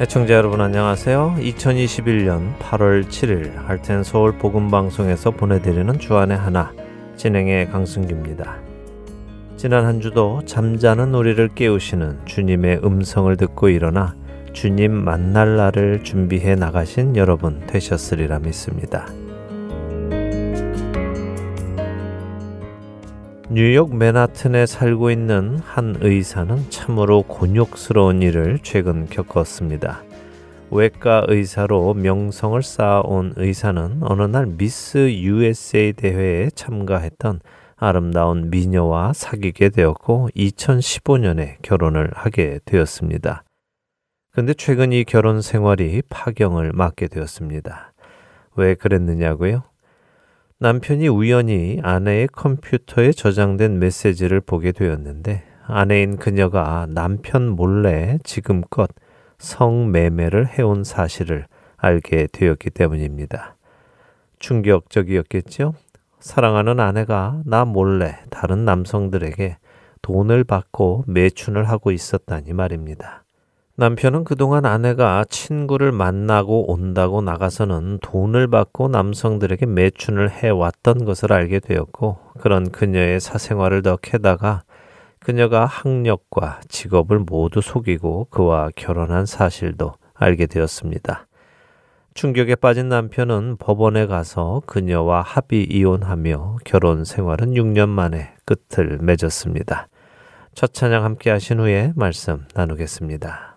애청자 여러분 안녕하세요. 2021년 8월 7일 할텐 서울 복음 방송에서 보내드리는 주안의 하나 진행의 강승규입니다. 지난 한 주도 잠자는 우리를 깨우시는 주님의 음성을 듣고 일어나 주님 만날 날을 준비해 나가신 여러분 되셨으리라 믿습니다. 뉴욕 맨하튼에 살고 있는 한 의사는 참으로 곤욕스러운 일을 최근 겪었습니다. 외과 의사로 명성을 쌓아온 의사는 어느 날 미스 USA 대회에 참가했던 아름다운 미녀와 사귀게 되었고 2015년에 결혼을 하게 되었습니다. 근데 최근 이 결혼 생활이 파경을 맞게 되었습니다. 왜 그랬느냐고요? 남편이 우연히 아내의 컴퓨터에 저장된 메시지를 보게 되었는데 아내인 그녀가 남편 몰래 지금껏 성매매를 해온 사실을 알게 되었기 때문입니다. 충격적이었겠죠? 사랑하는 아내가 나 몰래 다른 남성들에게 돈을 받고 매춘을 하고 있었다니 말입니다. 남편은 그동안 아내가 친구를 만나고 온다고 나가서는 돈을 받고 남성들에게 매춘을 해왔던 것을 알게 되었고, 그런 그녀의 사생활을 더 캐다가 그녀가 학력과 직업을 모두 속이고 그와 결혼한 사실도 알게 되었습니다. 충격에 빠진 남편은 법원에 가서 그녀와 합의 이혼하며 결혼 생활은 6년 만에 끝을 맺었습니다. 첫 찬양 함께 하신 후에 말씀 나누겠습니다.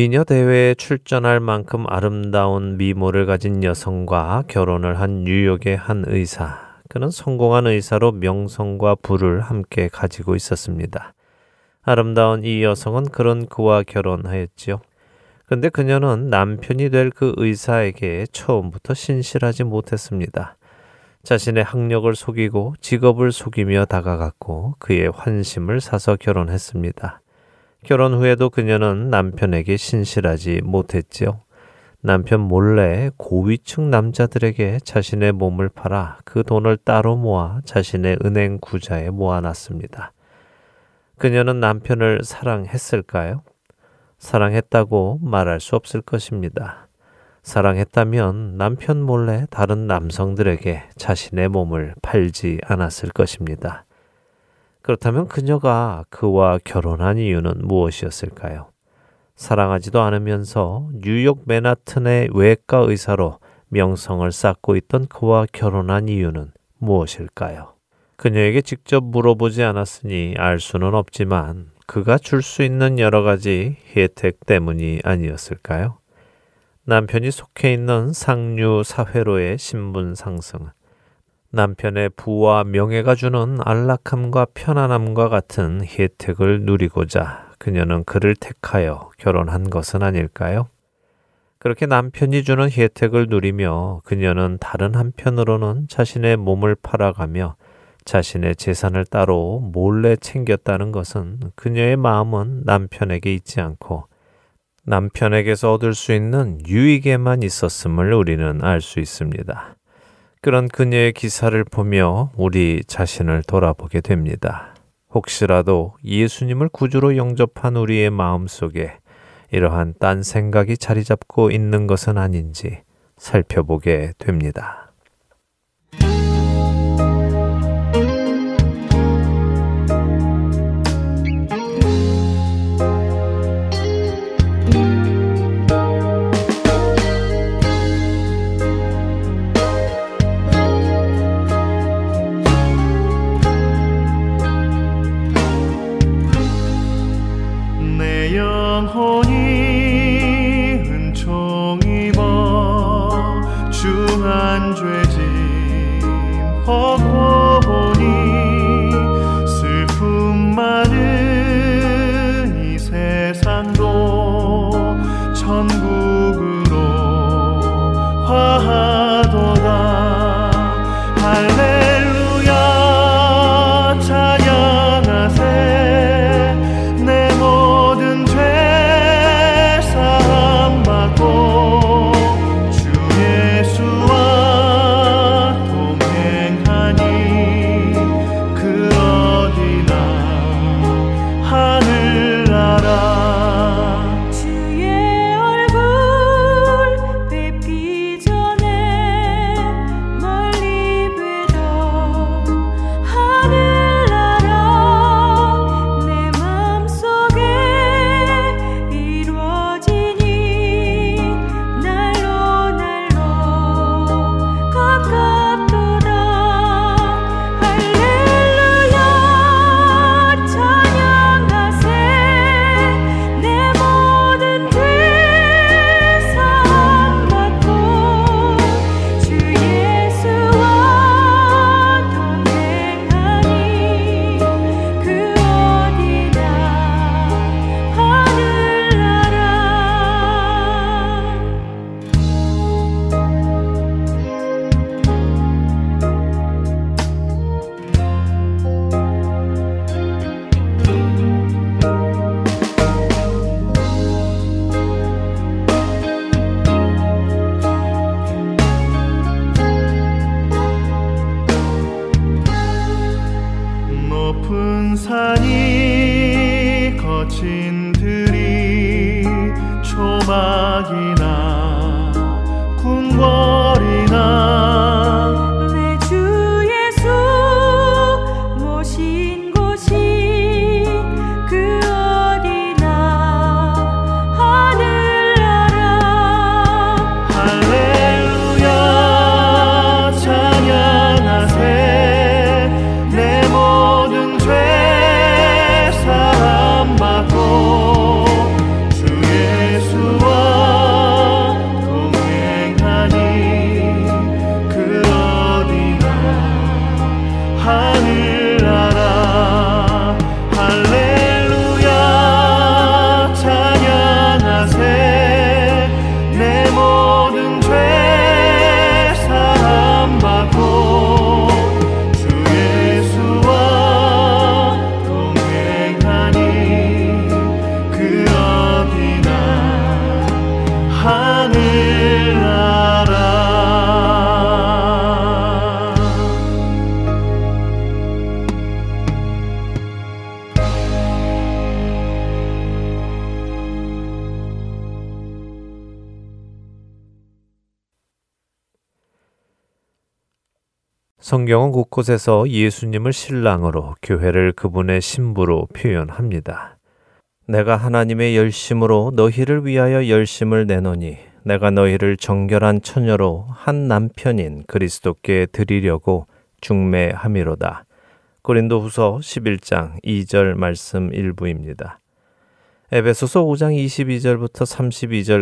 미녀 대회에 출전할 만큼 아름다운 미모를 가진 여성과 결혼을 한 뉴욕의 한 의사. 그는 성공한 의사로 명성과 부를 함께 가지고 있었습니다. 아름다운 이 여성은 그런 그와 결혼하였지요. 근데 그녀는 남편이 될 그 의사에게 처음부터 신실하지 못했습니다. 자신의 학력을 속이고 직업을 속이며 다가갔고 그의 환심을 사서 결혼했습니다. 결혼 후에도 그녀는 남편에게 신실하지 못했지요. 남편 몰래 고위층 남자들에게 자신의 몸을 팔아 그 돈을 따로 모아 자신의 은행 구자에 모아놨습니다. 그녀는 남편을 사랑했을까요? 사랑했다고 말할 수 없을 것입니다. 사랑했다면 남편 몰래 다른 남성들에게 자신의 몸을 팔지 않았을 것입니다. 그렇다면 그녀가 그와 결혼한 이유는 무엇이었을까요? 사랑하지도 않으면서 뉴욕 맨하튼의 외과 의사로 명성을 쌓고 있던 그와 결혼한 이유는 무엇일까요? 그녀에게 직접 물어보지 않았으니 알 수는 없지만 그가 줄 수 있는 여러 가지 혜택 때문이 아니었을까요? 남편이 속해 있는 상류 사회로의 신분 상승, 남편의 부와 명예가 주는 안락함과 편안함과 같은 혜택을 누리고자 그녀는 그를 택하여 결혼한 것은 아닐까요? 그렇게 남편이 주는 혜택을 누리며 그녀는 다른 한편으로는 자신의 몸을 팔아가며 자신의 재산을 따로 몰래 챙겼다는 것은 그녀의 마음은 남편에게 있지 않고 남편에게서 얻을 수 있는 유익에만 있었음을 우리는 알 수 있습니다. 그런 그녀의 기사를 보며 우리 자신을 돌아보게 됩니다. 혹시라도 예수님을 구주로 영접한 우리의 마음 속에 이러한 딴 생각이 자리 잡고 있는 것은 아닌지 살펴보게 됩니다. hôn 곳곳에서 예수님을 신랑으로 교회를 그분의 신부로 표현합니다. 내가 하나님의 열심으로 너희를 위하여 열심을 내노니 내가 너희를 정결한 처녀로 한 남편인 그리스도께 드리려고 중매함이로다. 고린도후서 11장 2절 말씀 일부입니다. 에베소서 5장 22절부터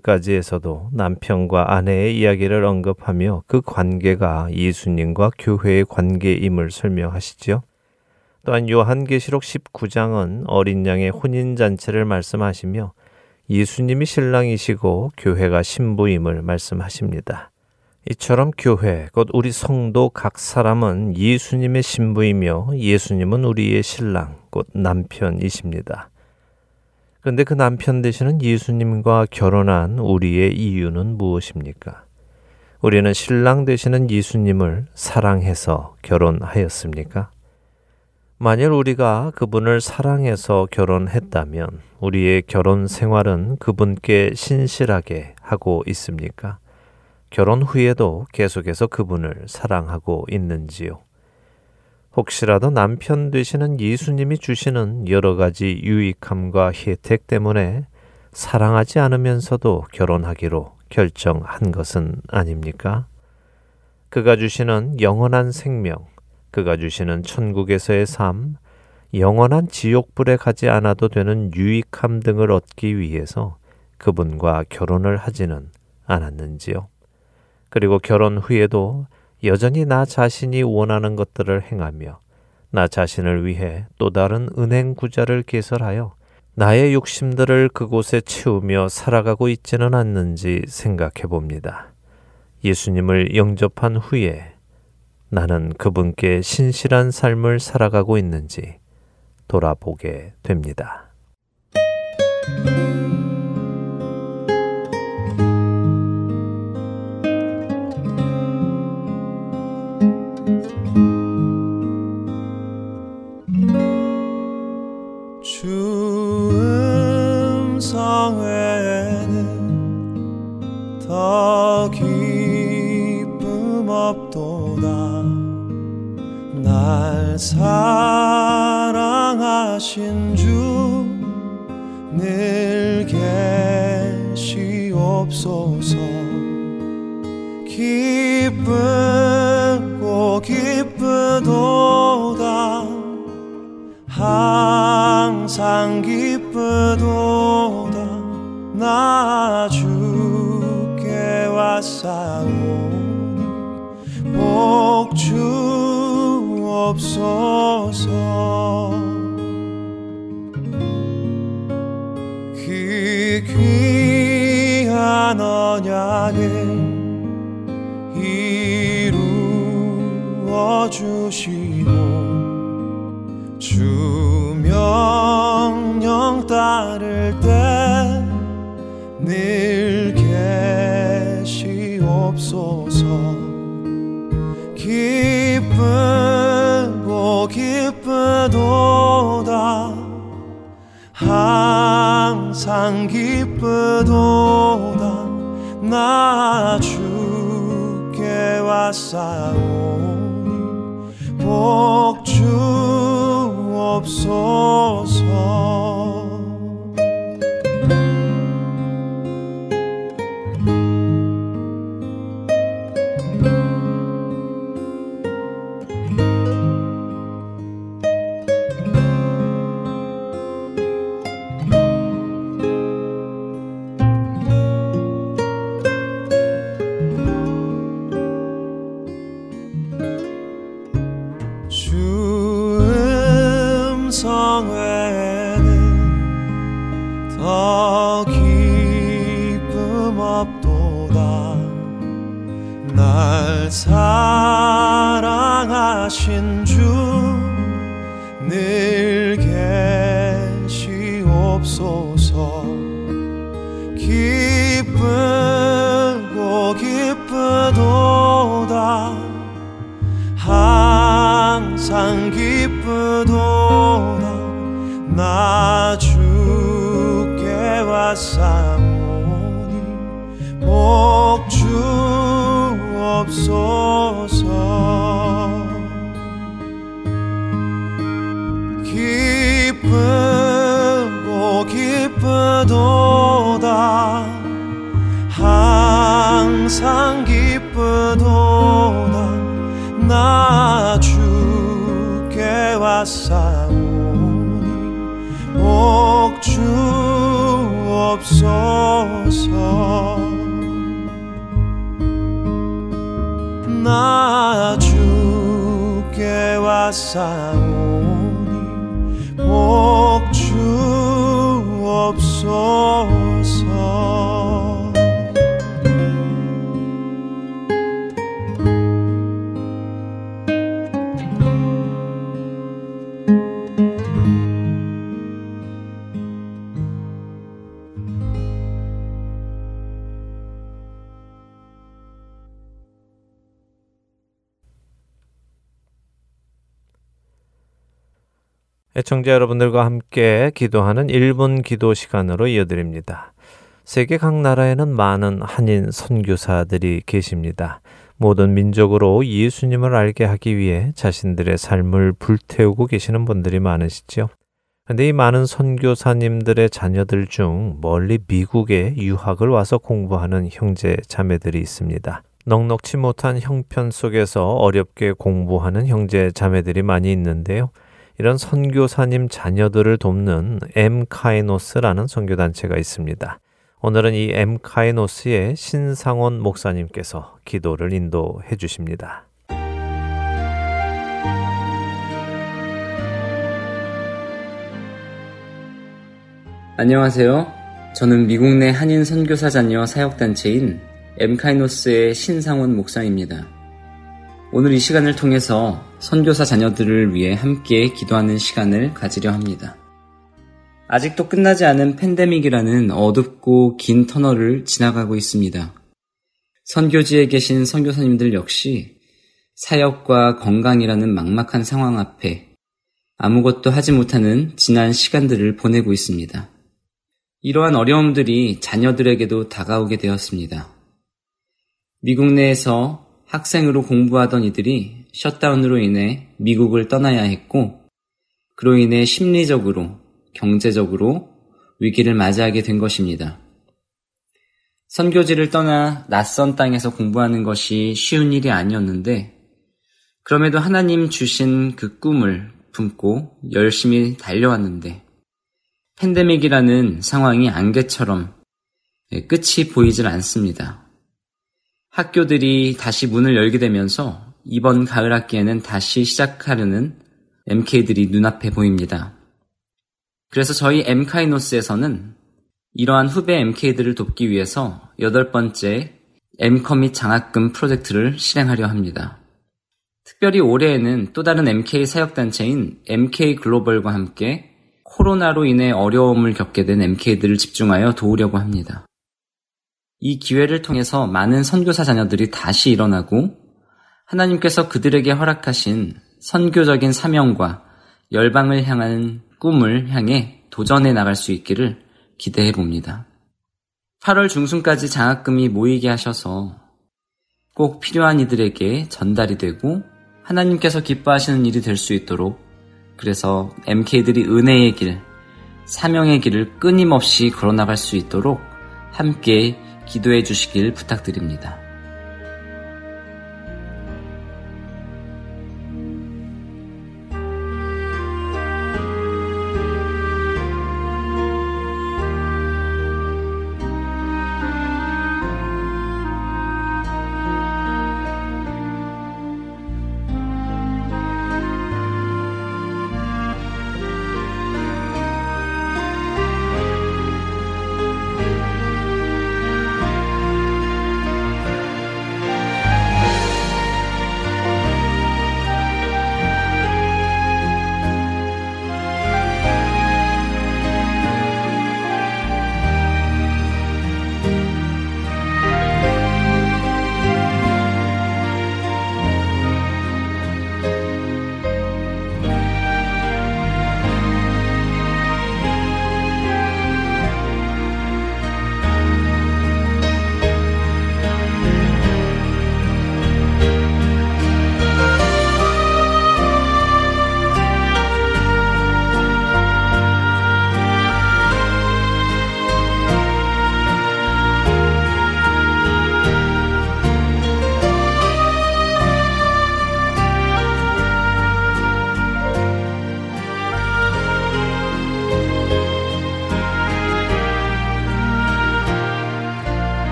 32절까지에서도 남편과 아내의 이야기를 언급하며 그 관계가 예수님과 교회의 관계임을 설명하시지요. 또한 요한계시록 19장은 어린 양의 혼인 잔치를 말씀하시며 예수님이 신랑이시고 교회가 신부임을 말씀하십니다. 이처럼 교회, 곧 우리 성도 각 사람은 예수님의 신부이며 예수님은 우리의 신랑, 곧 남편이십니다. 그런데 그 남편 되시는 예수님과 결혼한 우리의 이유는 무엇입니까? 우리는 신랑 되시는 예수님을 사랑해서 결혼하였습니까? 만일 우리가 그분을 사랑해서 결혼했다면 우리의 결혼 생활은 그분께 신실하게 하고 있습니까? 결혼 후에도 계속해서 그분을 사랑하고 있는지요? 혹시라도 남편 되시는 예수님이 주시는 여러 가지 유익함과 혜택 때문에 사랑하지 않으면서도 결혼하기로 결정한 것은 아닙니까? 그가 주시는 영원한 생명, 그가 주시는 천국에서의 삶, 영원한 지옥불에 가지 않아도 되는 유익함 등을 얻기 위해서 그분과 결혼을 하지는 않았는지요? 그리고 결혼 후에도 여전히 나 자신이 원하는 것들을 행하며 나 자신을 위해 또 다른 은행 구자를 개설하여 나의 욕심들을 그곳에 채우며 살아가고 있지는 않는지 생각해 봅니다. 예수님을 영접한 후에 나는 그분께 신실한 삶을 살아가고 있는지 돌아보게 됩니다. 사랑하신 주 늘 계시옵소서. 기쁘고 기쁘도다. 항상 기쁘도다. 나 주께 왔사오니 복 주 없소서 기쁘도다. 나 주께 왔사오니 복주 없소서 주옵소서 기쁘고 기쁘도다. 항상 기쁘도다. 나 죽게 왔어 왔사오니 복 주옵소서 애청자 여러분들과 함께 기도하는 1분 기도 시간으로 이어드립니다. 세계 각 나라에는 많은 한인 선교사들이 계십니다. 모든 민족으로 예수님을 알게 하기 위해 자신들의 삶을 불태우고 계시는 분들이 많으시죠. 근데 이 많은 선교사님들의 자녀들 중 멀리 미국에 유학을 와서 공부하는 형제 자매들이 있습니다. 넉넉치 못한 형편 속에서 어렵게 공부하는 형제 자매들이 많이 있는데요. 이런 선교사님 자녀들을 돕는 엠카이노스라는 선교단체가 있습니다. 오늘은 이 엠카이노스의 신상원 목사님께서 기도를 인도해 주십니다. 안녕하세요. 저는 미국 내 한인 선교사 자녀 사역단체인 엠카이노스의 신상원 목사입니다. 오늘 이 시간을 통해서 선교사 자녀들을 위해 함께 기도하는 시간을 가지려 합니다. 아직도 끝나지 않은 팬데믹이라는 어둡고 긴 터널을 지나가고 있습니다. 선교지에 계신 선교사님들 역시 사역과 건강이라는 막막한 상황 앞에 아무것도 하지 못하는 지난 시간들을 보내고 있습니다. 이러한 어려움들이 자녀들에게도 다가오게 되었습니다. 미국 내에서 학생으로 공부하던 이들이 셧다운으로 인해 미국을 떠나야 했고, 그로 인해 심리적으로, 경제적으로 위기를 맞이하게 된 것입니다. 선교지를 떠나 낯선 땅에서 공부하는 것이 쉬운 일이 아니었는데, 그럼에도 하나님 주신 그 꿈을 품고 열심히 달려왔는데, 팬데믹이라는 상황이 안개처럼 끝이 보이질 않습니다. 학교들이 다시 문을 열게 되면서 이번 가을 학기에는 다시 시작하려는 MK들이 눈앞에 보입니다. 그래서 저희 엠카이노스에서는 이러한 후배 MK들을 돕기 위해서 여덟 번째 엠커밋 장학금 프로젝트를 실행하려 합니다. 특별히 올해에는 또 다른 MK 사역단체인 MK 글로벌과 함께 코로나로 인해 어려움을 겪게 된 MK들을 집중하여 도우려고 합니다. 이 기회를 통해서 많은 선교사 자녀들이 다시 일어나고 하나님께서 그들에게 허락하신 선교적인 사명과 열방을 향한 꿈을 향해 도전해 나갈 수 있기를 기대해 봅니다. 8월 중순까지 장학금이 모이게 하셔서 꼭 필요한 이들에게 전달이 되고 하나님께서 기뻐하시는 일이 될 수 있도록 그래서 MK들이 은혜의 길, 사명의 길을 끊임없이 걸어나갈 수 있도록 함께 기도해 주시길 부탁드립니다.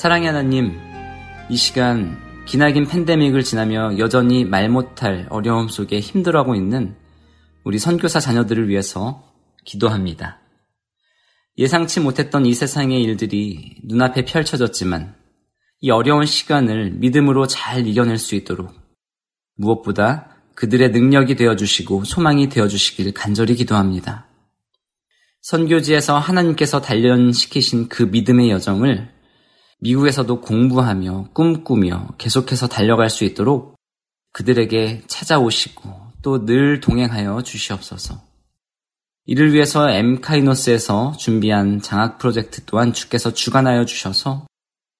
사랑의 하나님, 이 시간 기나긴 팬데믹을 지나며 여전히 말 못할 어려움 속에 힘들어하고 있는 우리 선교사 자녀들을 위해서 기도합니다. 예상치 못했던 이 세상의 일들이 눈앞에 펼쳐졌지만 이 어려운 시간을 믿음으로 잘 이겨낼 수 있도록 무엇보다 그들의 능력이 되어주시고 소망이 되어주시길 간절히 기도합니다. 선교지에서 하나님께서 단련시키신 그 믿음의 여정을 미국에서도 공부하며 꿈꾸며 계속해서 달려갈 수 있도록 그들에게 찾아오시고 또 늘 동행하여 주시옵소서. 이를 위해서 엠카이노스에서 준비한 장학 프로젝트 또한 주께서 주관하여 주셔서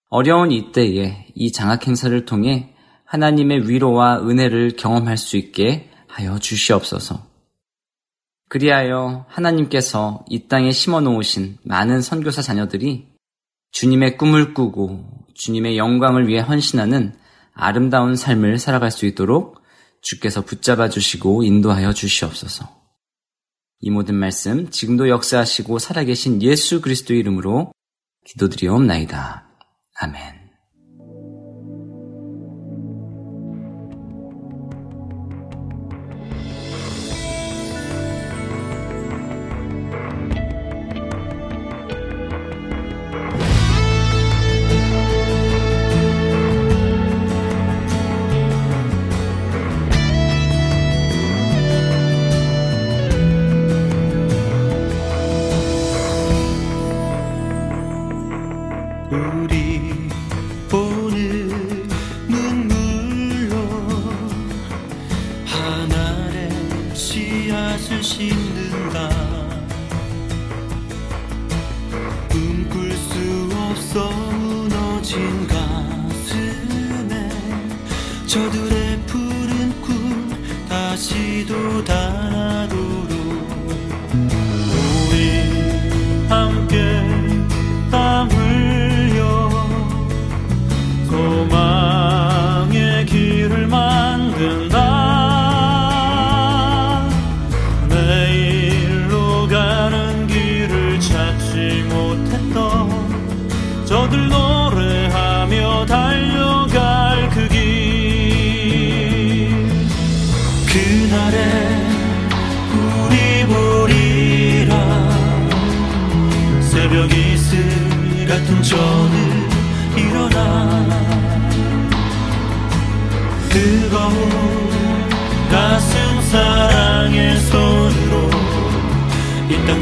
어려운 이때에 이 장학 행사를 통해 하나님의 위로와 은혜를 경험할 수 있게 하여 주시옵소서. 그리하여 하나님께서 이 땅에 심어 놓으신 많은 선교사 자녀들이 주님의 꿈을 꾸고 주님의 영광을 위해 헌신하는 아름다운 삶을 살아갈 수 있도록 주께서 붙잡아 주시고 인도하여 주시옵소서. 이 모든 말씀 지금도 역사하시고 살아계신 예수 그리스도 이름으로 기도드리옵나이다. 아멘. 저들의 푸른 꿈 다시 도 달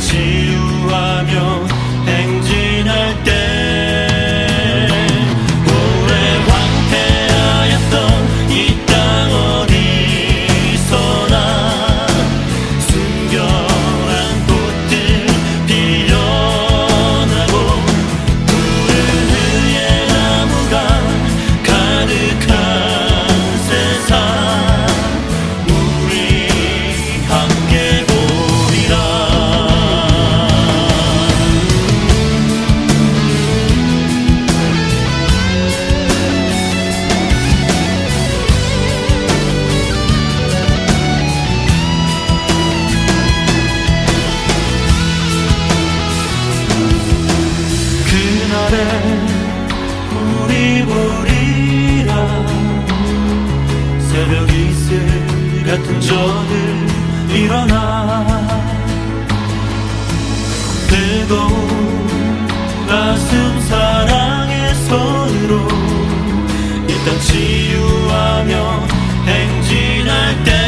Brasil. 그리고 가슴 사랑의 손으로 일단 치유하며 행진할 때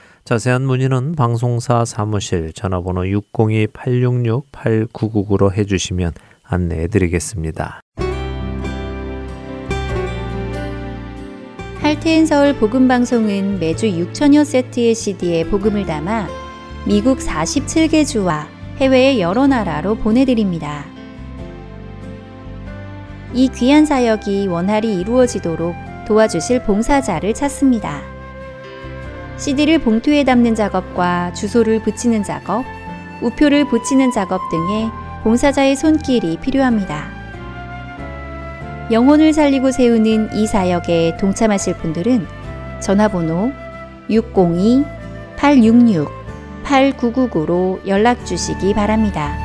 자세한 문의는 방송사 사무실 전화번호 602-866-8999로 해주시면 안내해 드리겠습니다. 할테인 서울 복음 방송은 매주 6천여 세트의 CD에 복음을 담아 미국 47개 주와 해외의 여러 나라로 보내드립니다. 이 귀한 사역이 원활히 이루어지도록 도와주실 봉사자를 찾습니다. CD를 봉투에 담는 작업과 주소를 붙이는 작업, 우표를 붙이는 작업 등의 봉사자의 손길이 필요합니다. 영혼을 살리고 세우는 이 사역에 동참하실 분들은 전화번호 602-866-8999로 연락 주시기 바랍니다.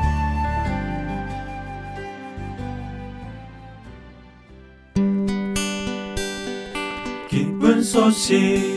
기쁜 소식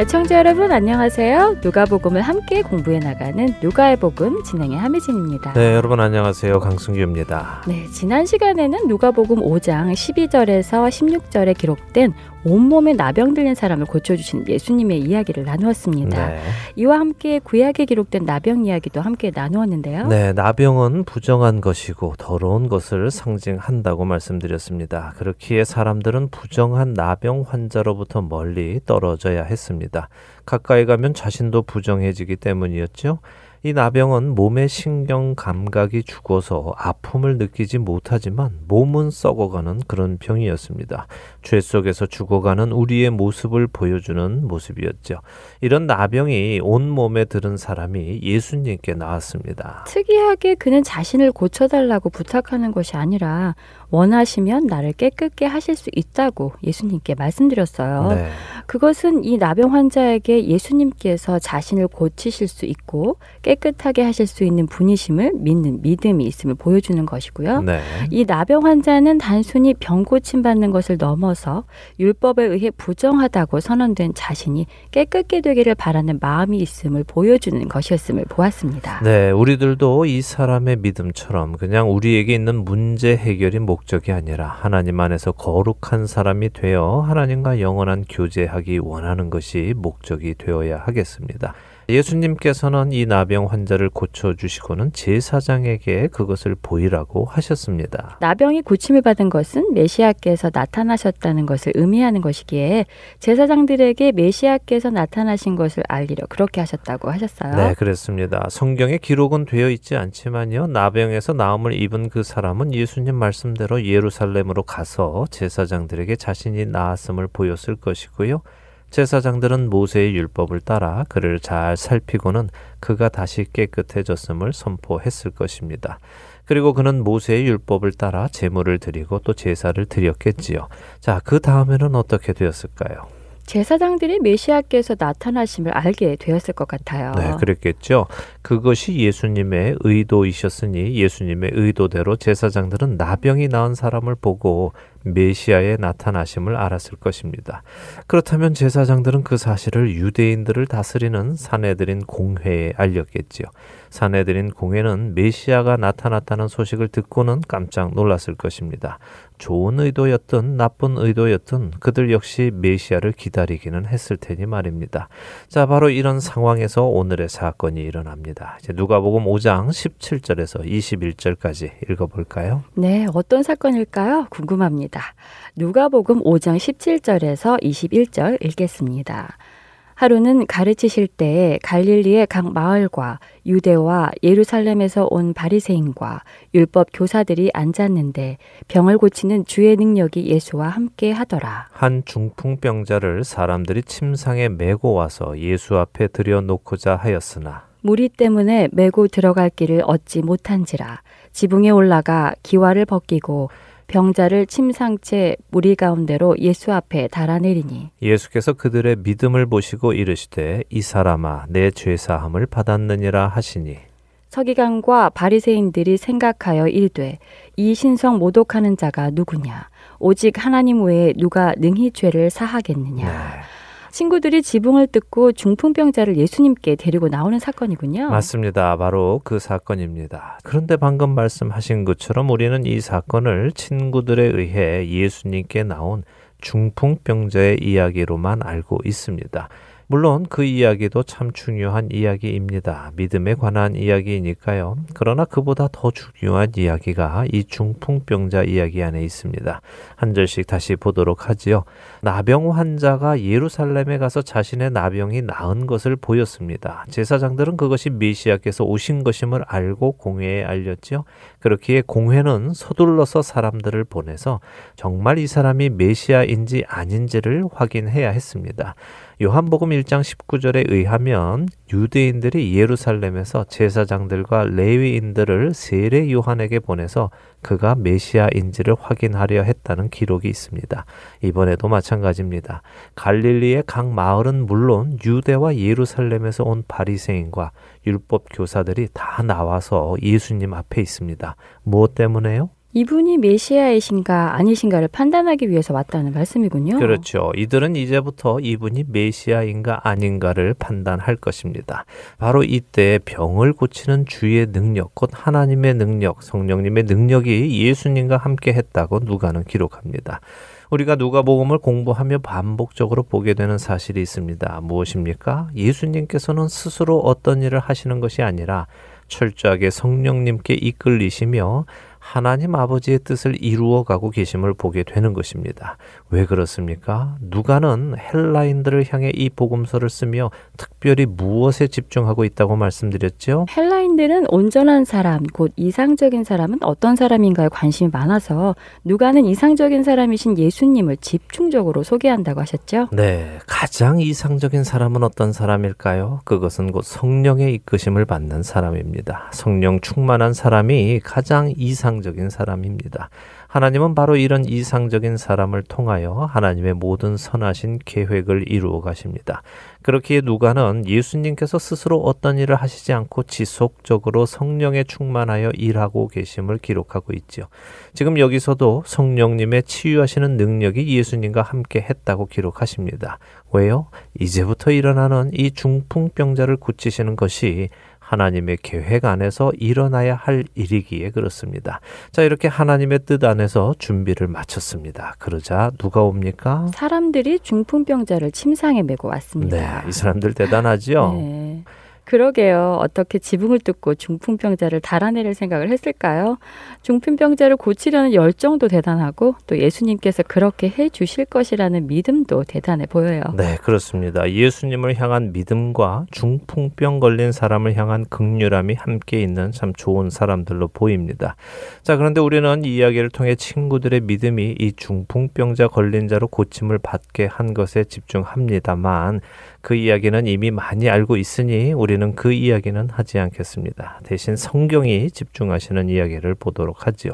애청자 여러분 안녕하세요. 누가복음을 함께 공부해 나가는 누가의 복음 진행의 함혜진입니다. 네, 여러분 안녕하세요. 강승규입니다. 네, 지난 시간에는 누가복음 5장 12절에서 16절에 기록된 온몸에 나병 들린 사람을 고쳐주신 예수님의 이야기를 나누었습니다. 네. 이와 함께 구약에 기록된 나병 이야기도 함께 나누었는데요. 네, 나병은 부정한 것이고 더러운 것을 상징한다고 말씀드렸습니다. 그렇기에 사람들은 부정한 나병 환자로부터 멀리 떨어져야 했습니다. 가까이 가면 자신도 부정해지기 때문이었죠. 이 나병은 몸의 신경 감각이 죽어서 아픔을 느끼지 못하지만 몸은 썩어가는 그런 병이었습니다. 죄 속에서 죽어가는 우리의 모습을 보여주는 모습이었죠. 이런 나병이 온 몸에 들은 사람이 예수님께 나왔습니다. 특이하게 그는 자신을 고쳐달라고 부탁하는 것이 아니라 원하시면 나를 깨끗게 하실 수 있다고 예수님께 말씀드렸어요. 네. 그것은 이 나병 환자에게 예수님께서 자신을 고치실 수 있고 깨끗하게 하실 수 있는 분이심을 믿는 믿음이 있음을 보여주는 것이고요. 네. 이 나병 환자는 단순히 병 고침 받는 것을 넘어서 율법에 의해 부정하다고 선언된 자신이 깨끗게 되기를 바라는 마음이 있음을 보여주는 것이었음을 보았습니다. 네, 우리들도 이 사람의 믿음처럼 그냥 우리에게 있는 문제 해결이 목 적이 아니라 하나님 안에서 거룩한 사람이 되어 하나님과 영원한 교제하기 하기 원하는 것이 목적이 되어야 하겠습니다. 예수님께서는 이 나병 환자를 고쳐주시고는 제사장에게 그것을 보이라고 하셨습니다. 나병이 고침을 받은 것은 메시아께서 나타나셨다는 것을 의미하는 것이기에 제사장들에게 메시아께서 나타나신 것을 알리려 그렇게 하셨다고 하셨어요. 네, 그렇습니다. 성경에 기록은 되어 있지 않지만요. 나병에서 나음을 입은 그 사람은 예수님 말씀대로 예루살렘으로 가서 제사장들에게 자신이 나았음을 보였을 것이고요. 제사장들은 모세의 율법을 따라 그를 잘 살피고는 그가 다시 깨끗해졌음을 선포했을 것입니다. 그리고 그는 모세의 율법을 따라 제물을 드리고 또 제사를 드렸겠지요. 자, 그 다음에는 어떻게 되었을까요? 제사장들이 메시아께서 나타나심을 알게 되었을 것 같아요. 네, 그랬겠죠. 그것이 예수님의 의도이셨으니 예수님의 의도대로 제사장들은 나병이 나은 사람을 보고 메시아의 나타나심을 알았을 것입니다. 그렇다면 제사장들은 그 사실을 유대인들을 다스리는 사내들인 공회에 알렸겠지요. 사내들인 공회는 메시아가 나타났다는 소식을 듣고는 깜짝 놀랐을 것입니다. 좋은 의도였든 나쁜 의도였든 그들 역시 메시아를 기다리기는 했을 테니 말입니다. 자, 바로 이런 상황에서 오늘의 사건이 일어납니다. 이제 누가복음 5장 17절에서 21절까지 읽어 볼까요? 네, 어떤 사건일까요? 궁금합니다. 누가복음 5장 17절에서 21절 읽겠습니다. 하루는 가르치실 때에 갈릴리의 각 마을과 유대와 예루살렘에서 온 바리새인과 율법 교사들이 앉았는데 병을 고치는 주의 능력이 예수와 함께 하더라. 한 중풍병자를 사람들이 침상에 메고 와서 예수 앞에 들여 놓고자 하였으나 무리 때문에 메고 들어갈 길을 얻지 못한지라 지붕에 올라가 기와를 벗기고 병자를 침상채 무리 가운데로 예수 앞에 달아내리니 예수께서 그들의 믿음을 보시고 이르시되 이 사람아 내 죄 사함을 받았느니라 하시니. 서기관과 바리새인들이 생각하여 이르되 이 신성 모독하는 자가 누구냐? 오직 하나님 외에 누가 능히 죄를 사하겠느냐? 네. 친구들이 지붕을 뜯고 중풍병자를 예수님께 데리고 나오는 사건이군요. 맞습니다. 바로 그 사건입니다. 그런데 방금 말씀하신 것처럼 우리는 이 사건을 친구들에 의해 예수님께 나온 중풍병자의 이야기로만 알고 있습니다. 물론 그 이야기도 참 중요한 이야기입니다. 믿음에 관한 이야기니까요. 그러나 그보다 더 중요한 이야기가 이 중풍병자 이야기 안에 있습니다. 한 절씩 다시 보도록 하지요. 나병 환자가 예루살렘에 가서 자신의 나병이 나은 것을 보였습니다. 제사장들은 그것이 메시아께서 오신 것임을 알고 공회에 알렸지요. 그렇기에 공회는 서둘러서 사람들을 보내서 정말 이 사람이 메시아인지 아닌지를 확인해야 했습니다. 요한복음 1장 19절에 의하면 유대인들이 예루살렘에서 제사장들과 레위인들을 세례 요한에게 보내서 그가 메시아인지를 확인하려 했다는 기록이 있습니다. 이번에도 마찬가지입니다. 갈릴리의 각 마을은 물론 유대와 예루살렘에서 온 바리새인과 율법 교사들이 다 나와서 예수님 앞에 있습니다. 무엇 때문에요? 이분이 메시아이신가 아니신가를 판단하기 위해서 왔다는 말씀이군요. 그렇죠. 이들은 이제부터 이분이 메시아인가 아닌가를 판단할 것입니다. 바로 이때 병을 고치는 주의 능력, 곧 하나님의 능력, 성령님의 능력이 예수님과 함께 했다고 누가는 기록합니다. 우리가 누가복음을 공부하며 반복적으로 보게 되는 사실이 있습니다. 무엇입니까? 예수님께서는 스스로 어떤 일을 하시는 것이 아니라 철저하게 성령님께 이끌리시며 하나님 아버지의 뜻을 이루어 가고 계심을 보게 되는 것입니다. 왜 그렇습니까? 누가는 헬라인들을 향해 이 복음서를 쓰며 특별히 무엇에 집중하고 있다고 말씀드렸죠? 헬라인들은 온전한 사람, 곧 이상적인 사람은 어떤 사람인가에 관심이 많아서 누가는 이상적인 사람이신 예수님을 집중적으로 소개한다고 하셨죠? 네. 가장 이상적인 사람은 어떤 사람일까요? 그것은 곧 성령의 이끄심을 받는 사람입니다. 성령 충만한 사람이 가장 이상 적인 사람입니다. 하나님은 바로 이런 이상적인 사람을 통하여 하나님의 모든 선하신 계획을 이루어 가십니다. 그렇기에 누가는 예수님께서 스스로 어떤 일을 하시지 않고 지속적으로 성령에 충만하여 일하고 계심을 기록하고 있죠. 지금 여기서도 성령님의 치유하시는 능력이 예수님과 함께 했다고 기록하십니다. 왜요? 이제부터 일어나는 이 중풍병자를 고치시는 것이 하나님의 계획 안에서 일어나야 할 일이기에 그렇습니다. 자, 이렇게 하나님의 뜻 안에서 준비를 마쳤습니다. 그러자 누가 옵니까? 사람들이 중풍병자를 침상에 메고 왔습니다. 네, 이 사람들 대단하지요? 네. 그러게요. 어떻게 지붕을 뚫고 중풍병자를 달아내릴 생각을 했을까요? 중풍병자를 고치려는 열정도 대단하고 또 예수님께서 그렇게 해 주실 것이라는 믿음도 대단해 보여요. 네, 그렇습니다. 예수님을 향한 믿음과 중풍병 걸린 사람을 향한 극률함이 함께 있는 참 좋은 사람들로 보입니다. 자, 그런데 우리는 이 이야기를 통해 친구들의 믿음이 이 중풍병자 걸린 자로 고침을 받게 한 것에 집중합니다만 그 이야기는 이미 많이 알고 있으니 우리는 그 이야기는 하지 않겠습니다. 대신 성경이 집중하시는 이야기를 보도록 하지요.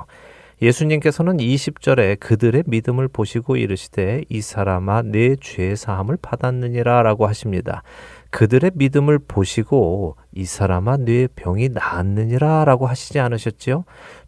예수님께서는 20절에 그들의 믿음을 보시고 이르시되 이 사람아 내 죄 사함을 받았느니라 라고 하십니다. 그들의 믿음을 보시고 이 사람아 뇌 병이 나았느니라 라고 하시지 않으셨지요?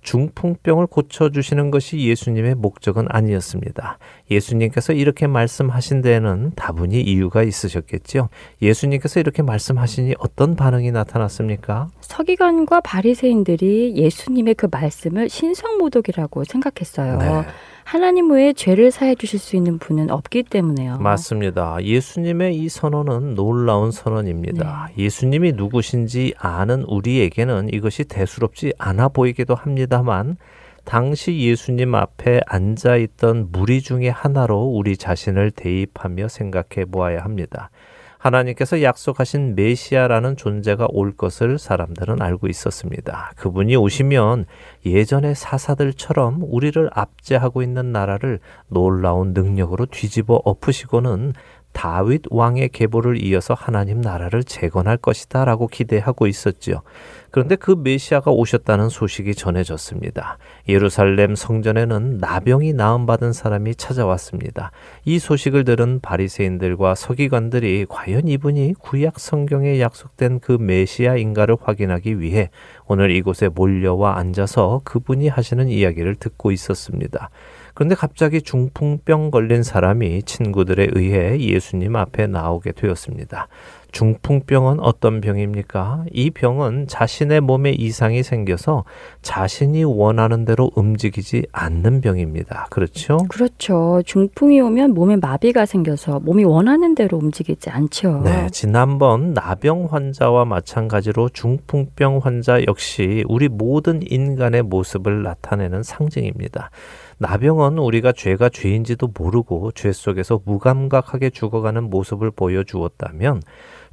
중풍병을 고쳐주시는 것이 예수님의 목적은 아니었습니다. 예수님께서 이렇게 말씀하신 데에는 다분히 이유가 있으셨겠죠. 예수님께서 이렇게 말씀하시니 어떤 반응이 나타났습니까? 서기관과 바리새인들이 예수님의 그 말씀을 신성모독이라고 생각했어요. 네. 하나님 외에 죄를 사해 주실 수 있는 분은 없기 때문에요. 맞습니다. 예수님의 이 선언은 놀라운 선언입니다. 네. 예수님이 누구신지 아는 우리에게는 이것이 대수롭지 않아 보이기도 합니다만 당시 예수님 앞에 앉아 있던 무리 중의 하나로 우리 자신을 대입하며 생각해 보아야 합니다. 하나님께서 약속하신 메시아라는 존재가 올 것을 사람들은 알고 있었습니다. 그분이 오시면 예전의 사사들처럼 우리를 압제하고 있는 나라를 놀라운 능력으로 뒤집어 엎으시고는 다윗 왕의 계보를 이어서 하나님 나라를 재건할 것이다라고 기대하고 있었지요. 그런데 그 메시아가 오셨다는 소식이 전해졌습니다. 예루살렘 성전에는 나병이 나음받은 사람이 찾아왔습니다. 이 소식을 들은 바리새인들과 서기관들이 과연 이분이 구약 성경에 약속된 그 메시아인가를 확인하기 위해 오늘 이곳에 몰려와 앉아서 그분이 하시는 이야기를 듣고 있었습니다. 그런데 갑자기 중풍병 걸린 사람이 친구들에 의해 예수님 앞에 나오게 되었습니다. 중풍병은 어떤 병입니까? 이 병은 자신의 몸에 이상이 생겨서 자신이 원하는 대로 움직이지 않는 병입니다. 그렇죠? 그렇죠. 중풍이 오면 몸에 마비가 생겨서 몸이 원하는 대로 움직이지 않죠. 네, 지난번 나병 환자와 마찬가지로 중풍병 환자 역시 우리 모든 인간의 모습을 나타내는 상징입니다. 나병은 우리가 죄가 죄인지도 모르고 죄 속에서 무감각하게 죽어가는 모습을 보여주었다면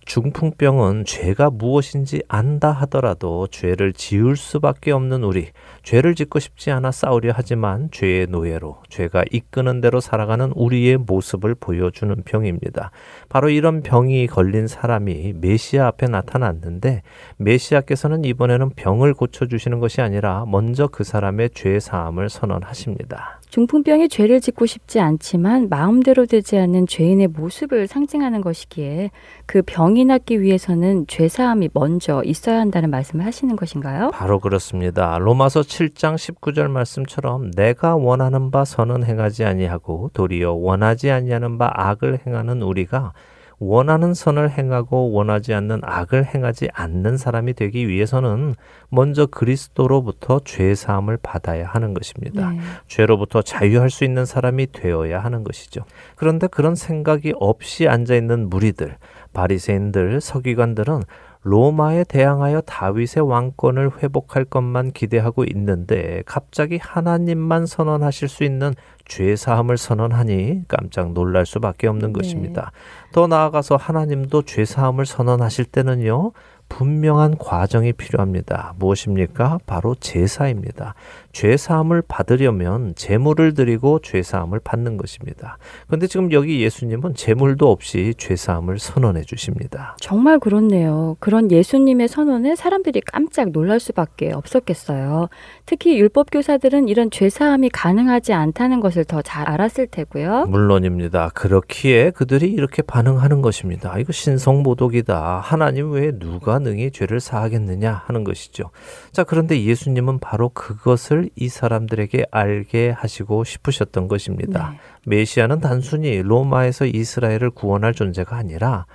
중풍병은 죄가 무엇인지 안다 하더라도 죄를 지을 수밖에 없는 우리, 죄를 짓고 싶지 않아 싸우려 하지만 죄의 노예로 죄가 이끄는 대로 살아가는 우리의 모습을 보여주는 병입니다. 바로 이런 병이 걸린 사람이 메시아 앞에 나타났는데 메시아께서는 이번에는 병을 고쳐주시는 것이 아니라 먼저 그 사람의 죄 사함을 선언하십니다. 중풍병이 죄를 짓고 싶지 않지만 마음대로 되지 않는 죄인의 모습을 상징하는 것이기에 그 병이 낫기 위해서는 죄 사함이 먼저 있어야 한다는 말씀을 하시는 것인가요? 바로 그렇습니다. 로마서 7장 19절 말씀처럼 내가 원하는 바 선은 행하지 아니하고 도리어 원하지 아니하는 바 악을 행하는 우리가 원하는 선을 행하고 원하지 않는 악을 행하지 않는 사람이 되기 위해서는 먼저 그리스도로부터 죄 사함을 받아야 하는 것입니다. 네. 죄로부터 자유할 수 있는 사람이 되어야 하는 것이죠. 그런데 그런 생각이 없이 앉아 있는 무리들, 바리새인들, 서기관들은 로마에 대항하여 다윗의 왕권을 회복할 것만 기대하고 있는데 갑자기 하나님만 선언하실 수 있는 죄 사함을 선언하니 깜짝 놀랄 수밖에 없는 네. 것입니다. 더 나아가서 하나님도 죄 사함을 선언하실 때는요. 분명한 과정이 필요합니다. 무엇입니까? 바로 제사입니다. 죄 사함을 받으려면 제물을 드리고 죄 사함을 받는 것입니다. 그런데 지금 여기 예수님은 제물도 없이 죄 사함을 선언해 주십니다. 정말 그렇네요. 그런 예수님의 선언에 사람들이 깜짝 놀랄 수밖에 없었겠어요. 특히 율법 교사들은 이런 죄 사함이 가능하지 않다는 것을 더 잘 알았을 테고요. 물론입니다. 그렇기에 그들이 이렇게 반응하는 것입니다. 이거 신성 모독이다. 하나님 외에 누가 능히 죄를 사하겠느냐 하는 것이죠. 자, 그런데 예수님은 바로 그것을 이 사람들에게 알게 하시고 싶으셨던 것입니다. 네. 메시아는 단순히 로마에서 이스라엘을 구원할 존재가 아니라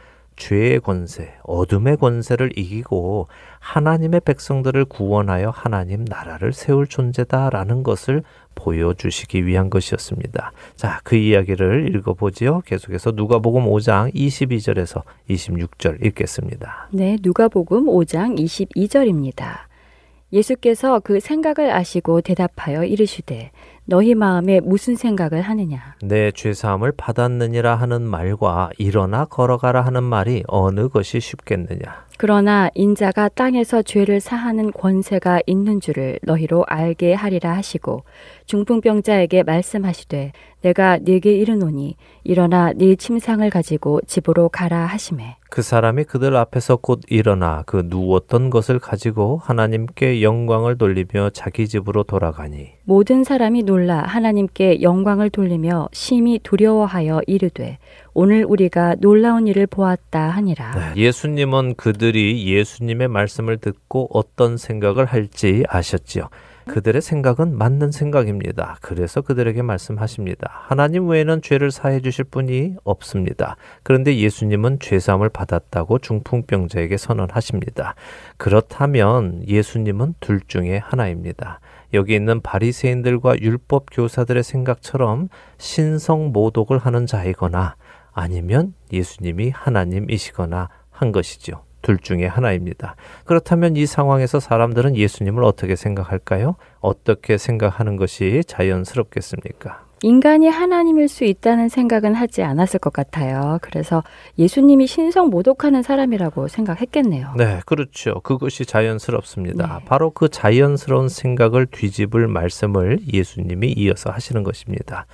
죄의 권세, 어둠의 권세를 이기고 하나님의 백성들을 구원하여 하나님 나라를 세울 존재다라는 것을 보여주시기 위한 것이었습니다. 자, 그 이야기를 읽어보지요. 계속해서 누가복음 5장 22절에서 26절 읽겠습니다. 네, 누가복음 5장 22절입니다. 예수께서 그 생각을 아시고 대답하여 이르시되 너희 마음에 무슨 생각을 하느냐? 내 죄 사함을 받았느니라 하는 말과 일어나 걸어가라 하는 말이 어느 것이 쉽겠느냐 그러나 인자가 땅에서 죄를 사하는 권세가 있는 줄을 너희로 알게 하리라 하시고 중풍병자에게 말씀하시되 내가 네게 이르노니 일어나 네 침상을 가지고 집으로 가라 하심에. 그 사람이 그들 앞에서 곧 일어나 그 누웠던 것을 가지고 하나님께 영광을 돌리며 자기 집으로 돌아가니. 모든 사람이 놀라 하나님께 영광을 돌리며 심히 두려워하여 이르되 오늘 우리가 놀라운 일을 보았다 하니라. 네, 예수님은 그들이 예수님의 말씀을 듣고 어떤 생각을 할지 아셨지요. 그들의 생각은 맞는 생각입니다. 그래서 그들에게 말씀하십니다. 하나님 외에는 죄를 사해 주실 분이 없습니다. 그런데 예수님은 죄 사함을 받았다고 중풍병자에게 선언하십니다. 그렇다면 예수님은 둘 중에 하나입니다. 여기 있는 바리새인들과 율법 교사들의 생각처럼 신성 모독을 하는 자이거나 아니면 예수님이 하나님이시거나 한 것이죠. 둘 중에 하나입니다. 그렇다면 이 상황에서 사람들은 예수님을 어떻게 생각할까요? 어떻게 생각하는 것이 자연스럽겠습니까? 인간이 하나님일 수 있다는 생각은 하지 않았을 것 같아요. 그래서 예수님이 신성 모독하는 사람이라고 생각했겠네요. 네, 그렇죠. 그것이 자연스럽습니다. 네. 바로 그 자연스러운 생각을 뒤집을 말씀을 예수님이 이어서 하시는 것입니다.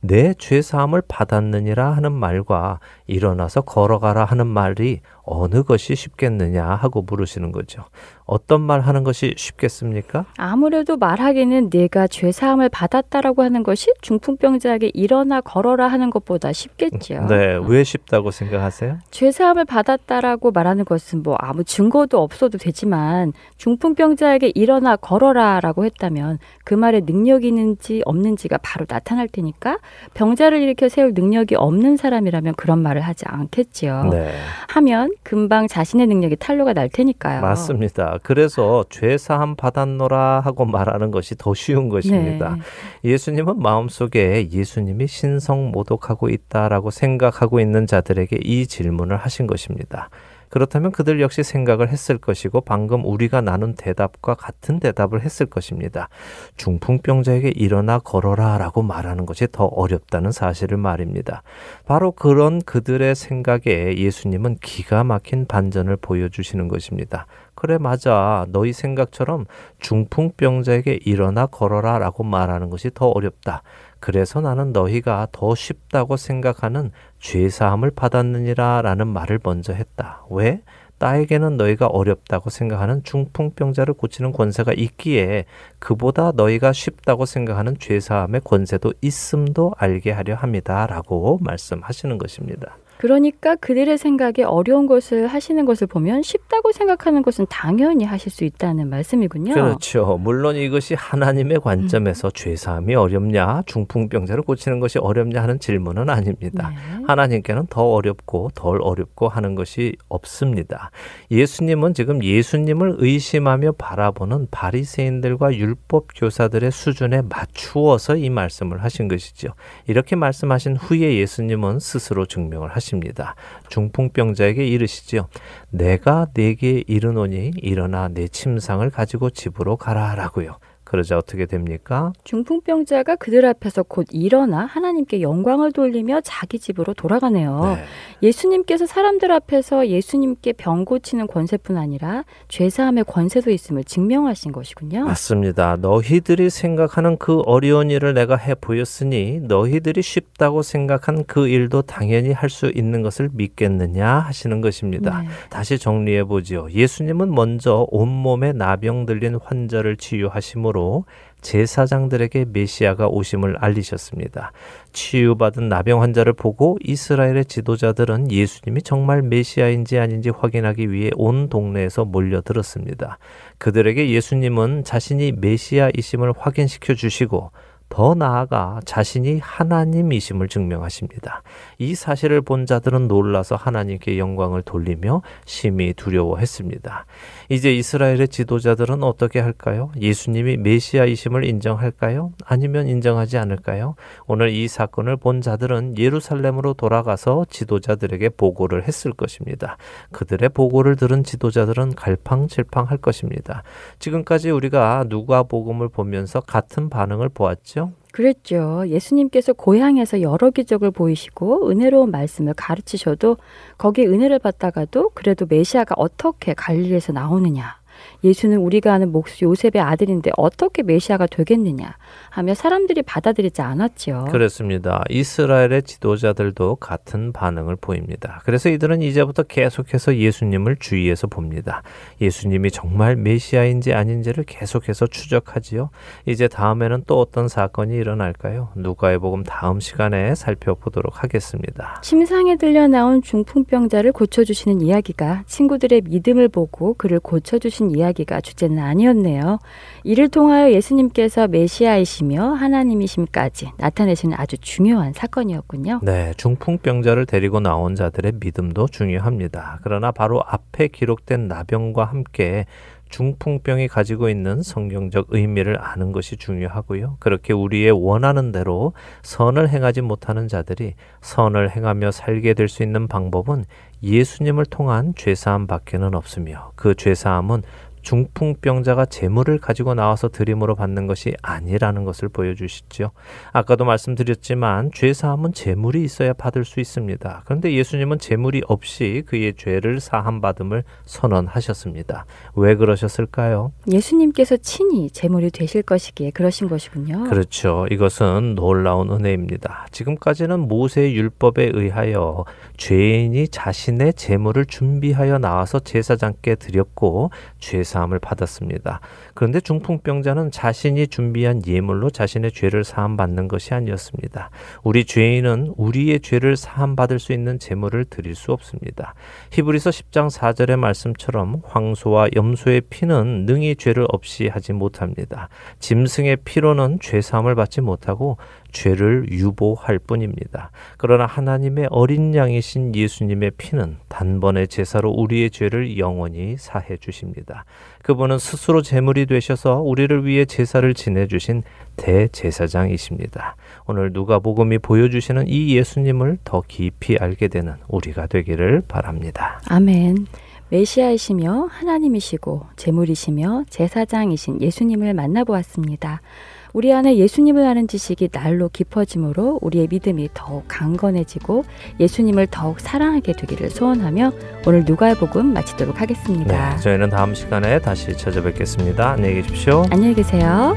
내 죄사함을 받았느니라 하는 말과 일어나서 걸어가라 하는 말이 어느 것이 쉽겠느냐 하고 물으시는 거죠. 어떤 말 하는 것이 쉽겠습니까? 아무래도 말하기는 내가 죄 사함을 받았다라고 하는 것이 중풍병자에게 일어나 걸어라 하는 것보다 쉽겠죠. 네, 왜 쉽다고 생각하세요? 죄 사함을 받았다라고 말하는 것은 뭐 아무 증거도 없어도 되지만 중풍병자에게 일어나 걸어라라고 했다면 그 말에 능력이 있는지 없는지가 바로 나타날 테니까 병자를 일으켜 세울 능력이 없는 사람이라면 그런 말을 하지 않겠지요. 네. 하면 금방 자신의 능력이 탄로가 날 테니까요. 맞습니다. 그래서 죄 사함 받았노라 하고 말하는 것이 더 쉬운 것입니다. 네. 예수님은 마음속에 예수님이 신성 모독하고 있다라고 생각하고 있는 자들에게 이 질문을 하신 것입니다. 그렇다면 그들 역시 생각을 했을 것이고 방금 우리가 나눈 대답과 같은 대답을 했을 것입니다. 중풍병자에게 일어나 걸어라 라고 말하는 것이 더 어렵다는 사실을 말입니다. 바로 그런 그들의 생각에 예수님은 기가 막힌 반전을 보여주시는 것입니다. 그래, 맞아. 너희 생각처럼 중풍병자에게 일어나 걸어라 라고 말하는 것이 더 어렵다. 그래서 나는 너희가 더 쉽다고 생각하는 죄사함을 받았느니라 라는 말을 먼저 했다. 왜? 나에게는 너희가 어렵다고 생각하는 중풍병자를 고치는 권세가 있기에 그보다 너희가 쉽다고 생각하는 죄사함의 권세도 있음도 알게 하려 합니다. 라고 말씀하시는 것입니다. 그러니까 그들의 생각에 어려운 것을 하시는 것을 보면 쉽다고 생각하는 것은 당연히 하실 수 있다는 말씀이군요. 그렇죠. 물론 이것이 하나님의 관점에서 음. 죄사함이 어렵냐, 중풍병자를 고치는 것이 어렵냐 하는 질문은 아닙니다. 네. 하나님께는 더 어렵고 덜 어렵고 하는 것이 없습니다. 예수님은 지금 예수님을 의심하며 바라보는 바리새인들과 율법 교사들의 수준에 맞추어서 이 말씀을 하신 것이죠. 이렇게 말씀하신 후에 예수님은 스스로 증명을 하십 니다. 하십니다. 중풍병자에게 이르시지요. 내가 내게 이르노니 일어나 내 침상을 가지고 집으로 가라라고요. 그러자 어떻게 됩니까? 중풍병자가 그들 앞에서 곧 일어나 하나님께 영광을 돌리며 자기 집으로 돌아가네요. 네. 예수님께서 사람들 앞에서 예수님께 병 고치는 권세뿐 아니라 죄사함의 권세도 있음을 증명하신 것이군요. 맞습니다. 너희들이 생각하는 그 어려운 일을 내가 해 보였으니 너희들이 쉽다고 생각한 그 일도 당연히 할 수 있는 것을 믿겠느냐 하시는 것입니다. 네. 다시 정리해 보지요. 예수님은 먼저 온몸에 나병 들린 환자를 치유하심으로 제사장들에게 메시아가 오심을 알리셨습니다. 치유받은 나병 환자를 보고 이스라엘의 지도자들은 예수님이 정말 메시아인지 아닌지 확인하기 위해 온 동네에서 몰려들었습니다. 그들에게 예수님은 자신이 메시아이심을 확인시켜 주시고 더 나아가 자신이 하나님이심을 증명하십니다. 이 사실을 본 자들은 놀라서 하나님께 영광을 돌리며 심히 두려워했습니다. 이제 이스라엘의 지도자들은 어떻게 할까요? 예수님이 메시아이심을 인정할까요? 아니면 인정하지 않을까요? 오늘 이 사건을 본 자들은 예루살렘으로 돌아가서 지도자들에게 보고를 했을 것입니다. 그들의 보고를 들은 지도자들은 갈팡질팡 할 것입니다. 지금까지 우리가 누가 복음을 보면서 같은 반응을 보았죠? 그랬죠. 예수님께서 고향에서 여러 기적을 보이시고 은혜로운 말씀을 가르치셔도 거기에 은혜를 받다가도 그래도 메시아가 어떻게 갈릴리에서 나오느냐 예수는 우리가 아는 목수 요셉의 아들인데 어떻게 메시아가 되겠느냐 하며 사람들이 받아들이지 않았지요. 그렇습니다. 이스라엘의 지도자들도 같은 반응을 보입니다. 그래서 이들은 이제부터 계속해서 예수님을 주위에서 봅니다. 예수님이 정말 메시아인지 아닌지를 계속해서 추적하지요. 이제 다음에는 또 어떤 사건이 일어날까요? 누가의 복음 다음 시간에 살펴보도록 하겠습니다. 침상에 들려 나온 중풍병자를 고쳐주시는 이야기가 친구들의 믿음을 보고 그를 고쳐주신 이야기 이야기가 주제는 아니었네요. 이를 통하여 예수님께서 메시아이시며 하나님이심까지 나타내시는 아주 중요한 사건이었군요. 네, 중풍병자를 데리고 나온 자들의 믿음도 중요합니다. 그러나 바로 앞에 기록된 나병과 함께 중풍병이 가지고 있는 성경적 의미를 아는 것이 중요하고요. 그렇게 우리의 원하는 대로 선을 행하지 못하는 자들이 선을 행하며 살게 될 수 있는 방법은 예수님을 통한 죄사함 밖에는 없으며 그 죄사함은 중풍병자가 재물을 가지고 나와서 드림으로 받는 것이 아니라는 것을 보여주시죠. 아까도 말씀드렸지만 죄 사함은 재물이 있어야 받을 수 있습니다. 그런데 예수님은 재물이 없이 그의 죄를 사함 받음을 선언하셨습니다. 왜 그러셨을까요? 예수님께서 친히 재물이 되실 것이기에 그러신 것이군요. 그렇죠. 이것은 놀라운 은혜입니다. 지금까지는 모세의 율법에 의하여 죄인이 자신의 재물을 준비하여 나와서 제사장께 드렸고 죄 사함을 받았습니다. 그런데 중풍병자는 자신이 준비한 예물로 자신의 죄를 사함 받는 것이 아니었습니다. 우리 죄인은 우리의 죄를 사함 받을 수 있는 제물을 드릴 수 없습니다. 히브리서 10장 4절의 말씀처럼 황소와 염소의 피는 능히 죄를 없이 하지 못합니다. 짐승의 피로는 죄 사함을 받지 못하고 죄를 유보할 뿐입니다. 그러나 하나님의 어린 양이신 예수님의 피는 단번에 제사로 우리의 죄를 영원히 사해 주십니다. 그분은 스스로 제물이 되셔서 우리를 위해 제사를 지내 주신 대제사장이십니다. 오늘 누가복음이 보여주시는 이 예수님을 더 깊이 알게 되는 우리가 되기를 바랍니다. 아멘. 메시아이시며 하나님이시고 제물이시며 제사장이신 예수님을 만나보았습니다. 우리 안에 예수님을 아는 지식이 날로 깊어짐으로 우리의 믿음이 더욱 강건해지고 예수님을 더욱 사랑하게 되기를 소원하며 오늘 누가복음 마치도록 하겠습니다. 네, 저희는 다음 시간에 다시 찾아뵙겠습니다. 안녕히 계십시오. 안녕히 계세요.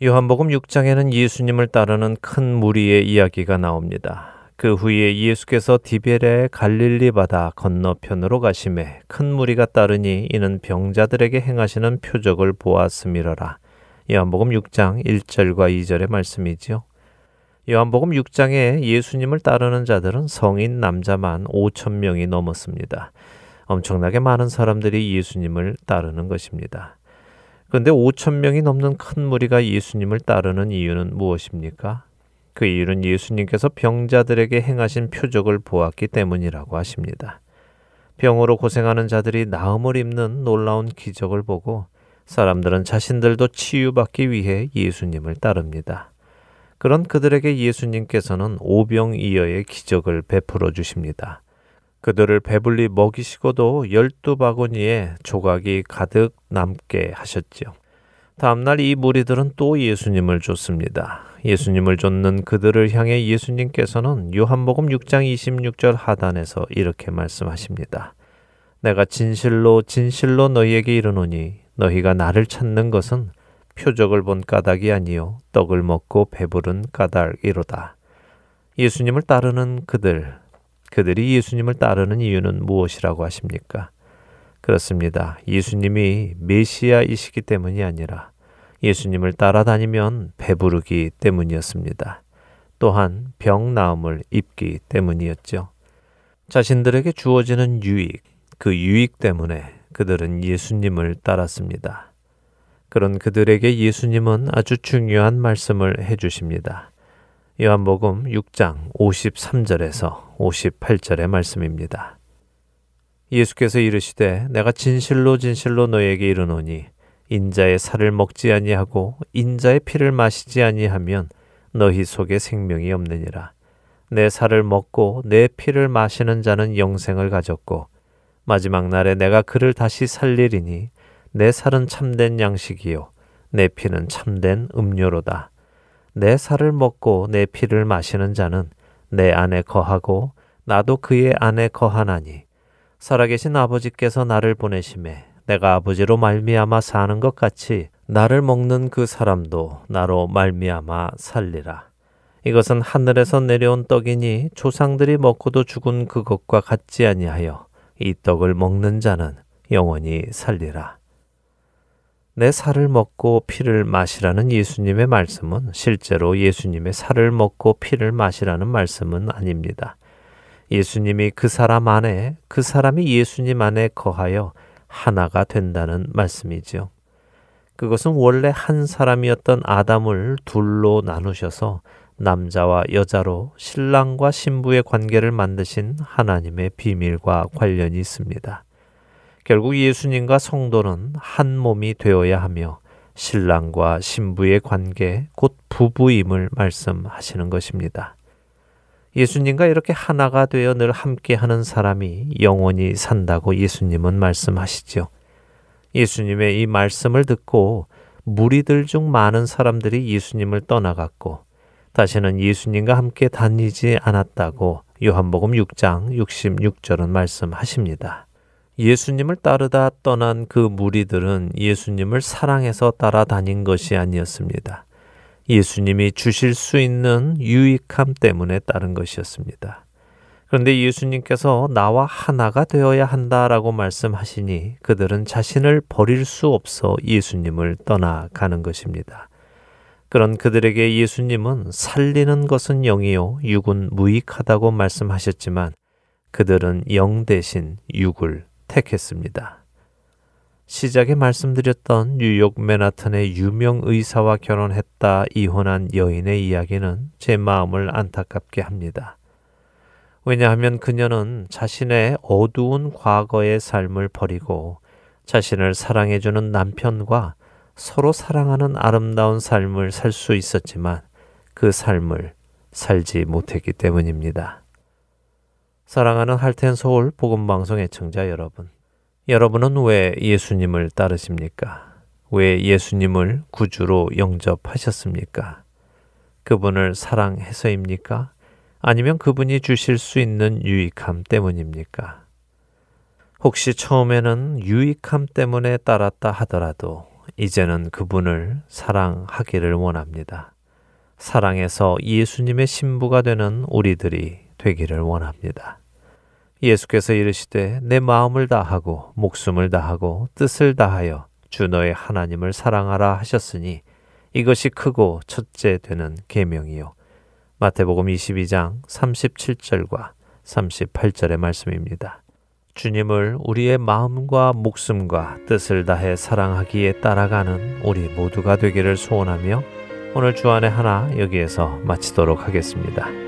요한복음 6장에는 예수님을 따르는 큰 무리의 이야기가 나옵니다. 그 후에 예수께서 디베레 갈릴리 바다 건너편으로 가심에 큰 무리가 따르니 이는 병자들에게 행하시는 표적을 보았음이러라. 요한복음 6장 1절과 2절의 말씀이지요. 요한복음 6장에 예수님을 따르는 자들은 성인 남자만 5천 명이 넘었습니다. 엄청나게 많은 사람들이 예수님을 따르는 것입니다. 그런데 5천 명이 넘는 큰 무리가 예수님을 따르는 이유는 무엇입니까? 그 이유는 예수님께서 병자들에게 행하신 표적을 보았기 때문이라고 하십니다. 병으로 고생하는 자들이 나음을 입는 놀라운 기적을 보고 사람들은 자신들도 치유받기 위해 예수님을 따릅니다. 그런 그들에게 예수님께서는 오병이어의 기적을 베풀어 주십니다. 그들을 배불리 먹이시고도 열두 바구니에 조각이 가득 남게 하셨지요. 다음날 이 무리들은 또 예수님을 줬습니다. 예수님을 쫓는 그들을 향해 예수님께서는 요한복음 6장 26절 하단에서 이렇게 말씀하십니다. 내가 진실로 진실로 너희에게 이르노니 너희가 나를 찾는 것은 표적을 본 까닭이 아니요 떡을 먹고 배부른 까닭이로다. 예수님을 따르는 그들 그들이 예수님을 따르는 이유는 무엇이라고 하십니까? 그렇습니다. 예수님이 메시아이시기 때문이 아니라 예수님을 따라다니면 배부르기 때문이었습니다. 또한 병 나음을 입기 때문이었죠. 자신들에게 주어지는 유익, 그 유익 때문에 그들은 예수님을 따랐습니다. 그런 그들에게 예수님은 아주 중요한 말씀을 해 주십니다. 요한복음 6장 53절에서 58절의 말씀입니다. 예수께서 이르시되 내가 진실로 진실로 너에게 이르노니 인자의 살을 먹지 아니하고 인자의 피를 마시지 아니하면 너희 속에 생명이 없느니라. 내 살을 먹고 내 피를 마시는 자는 영생을 가졌고 마지막 날에 내가 그를 다시 살리리니 내 살은 참된 양식이요 내 피는 참된 음료로다. 내 살을 먹고 내 피를 마시는 자는 내 안에 거하고 나도 그의 안에 거하나니 살아계신 아버지께서 나를 보내심에 내가 아버지로 말미암아 사는 것 같이 나를 먹는 그 사람도 나로 말미암아 살리라. 이것은 하늘에서 내려온 떡이니 조상들이 먹고도 죽은 그것과 같지 아니하여 이 떡을 먹는 자는 영원히 살리라. 내 살을 먹고 피를 마시라는 예수님의 말씀은 실제로 예수님의 살을 먹고 피를 마시라는 말씀은 아닙니다. 예수님이 그 사람 안에, 그 사람이 예수님 안에 거하여 하나가 된다는 말씀이지요. 그것은 원래 한 사람이었던 아담을 둘로 나누셔서 남자와 여자로 신랑과 신부의 관계를 만드신 하나님의 비밀과 관련이 있습니다. 결국 예수님과 성도는 한 몸이 되어야 하며 신랑과 신부의 관계, 곧 부부임을 말씀하시는 것입니다. 예수님과 이렇게 하나가 되어 늘 함께 하는 사람이 영원히 산다고 예수님은 말씀하시죠. 예수님의 이 말씀을 듣고 무리들 중 많은 사람들이 예수님을 떠나갔고 다시는 예수님과 함께 다니지 않았다고 요한복음 6장 66절은 말씀하십니다. 예수님을 따르다 떠난 그 무리들은 예수님을 사랑해서 따라다닌 것이 아니었습니다. 예수님이 주실 수 있는 유익함 때문에 따른 것이었습니다. 그런데 예수님께서 나와 하나가 되어야 한다라고 말씀하시니 그들은 자신을 버릴 수 없어 예수님을 떠나가는 것입니다. 그런 그들에게 예수님은 살리는 것은 영이요, 육은 무익하다고 말씀하셨지만 그들은 영 대신 육을 택했습니다. 시작에 말씀드렸던 뉴욕 맨하튼의 유명 의사와 결혼했다 이혼한 여인의 이야기는 제 마음을 안타깝게 합니다. 왜냐하면 그녀는 자신의 어두운 과거의 삶을 버리고 자신을 사랑해주는 남편과 서로 사랑하는 아름다운 삶을 살 수 있었지만 그 삶을 살지 못했기 때문입니다. 사랑하는 할텐 서울 복음 방송 애청자 여러분. 여러분은 왜 예수님을 따르십니까? 왜 예수님을 구주로 영접하셨습니까? 그분을 사랑해서입니까? 아니면 그분이 주실 수 있는 유익함 때문입니까? 혹시 처음에는 유익함 때문에 따랐다 하더라도 이제는 그분을 사랑하기를 원합니다. 사랑해서 예수님의 신부가 되는 우리들이 되기를 원합니다. 예수께서 이르시되 내 마음을 다하고 목숨을 다하고 뜻을 다하여 주 너의 하나님을 사랑하라 하셨으니 이것이 크고 첫째 되는 계명이요 마태복음 22장 37절과 38절의 말씀입니다. 주님을 우리의 마음과 목숨과 뜻을 다해 사랑하기에 따라가는 우리 모두가 되기를 소원하며 오늘 주안의 하나 여기에서 마치도록 하겠습니다.